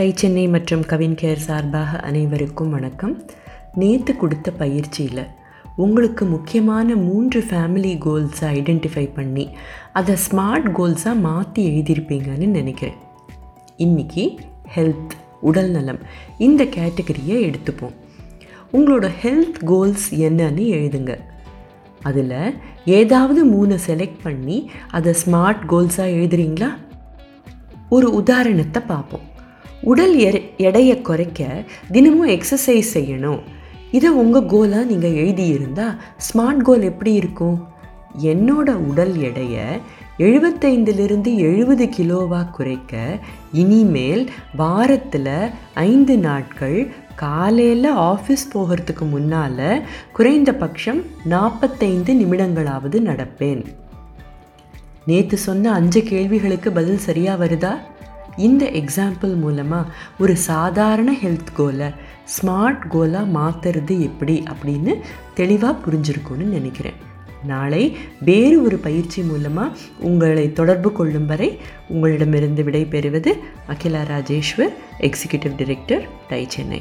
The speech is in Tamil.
டை சென்னை மற்றும் கவின் கேர் சார்பாக அனைவருக்கும் வணக்கம். நேற்று கொடுத்த பயிற்சியில் உங்களுக்கு முக்கியமான மூன்று ஃபேமிலி கோல்ஸை ஐடென்டிஃபை பண்ணி அதை ஸ்மார்ட் கோல்ஸாக மாற்றி எழுதியிருப்பீங்கன்னு நினைக்கிறேன். இன்றைக்கி ஹெல்த் உடல் நலம் இந்த கேட்டகரியை எடுத்துப்போம். உங்களோட ஹெல்த் கோல்ஸ் என்னன்னு எழுதுங்க. அதில் ஏதாவது மூணு செலக்ட் பண்ணி அதை ஸ்மார்ட் கோல்ஸாக எழுதுறீங்களா? ஒரு உதாரணத்தை பார்ப்போம். உடல் எடை எடையை குறைக்க தினமும் எக்ஸசைஸ் செய்யணும். இதை உங்கள் கோலாக நீங்கள் எழுதியிருந்தால் ஸ்மார்ட் கோல் எப்படி இருக்கும்? என்னோட உடல் எடையை எழுபத்தைந்திலிருந்து எழுபது கிலோவாக குறைக்க இனிமேல் வாரத்தில் ஐந்து நாட்கள் காலையில் ஆஃபீஸ் போகிறதுக்கு முன்னால் குறைந்தபட்சம் நாற்பத்தைந்து நிமிடங்களாவது நடப்பேன். நேற்று சொன்ன அஞ்சு கேள்விகளுக்கு பதில் சரியாக வருதா? இந்த எக்ஸாம்பிள் மூலமாக ஒரு சாதாரண ஹெல்த் கோலை ஸ்மார்ட் கோலாக மாற்றுறது எப்படி அப்படின்னு தெளிவாக புரிஞ்சிருக்கும்னு நினைக்கிறேன். நாளை வேறு ஒரு பயிற்சி மூலமாக உங்களை தொடர்பு கொள்ளும் வரை உங்களிடமிருந்து விடை பெறுவது அகிலா ராஜேஸ்வர் எக்ஸிக்யூட்டிவ் டைரக்டர் டை சென்னை.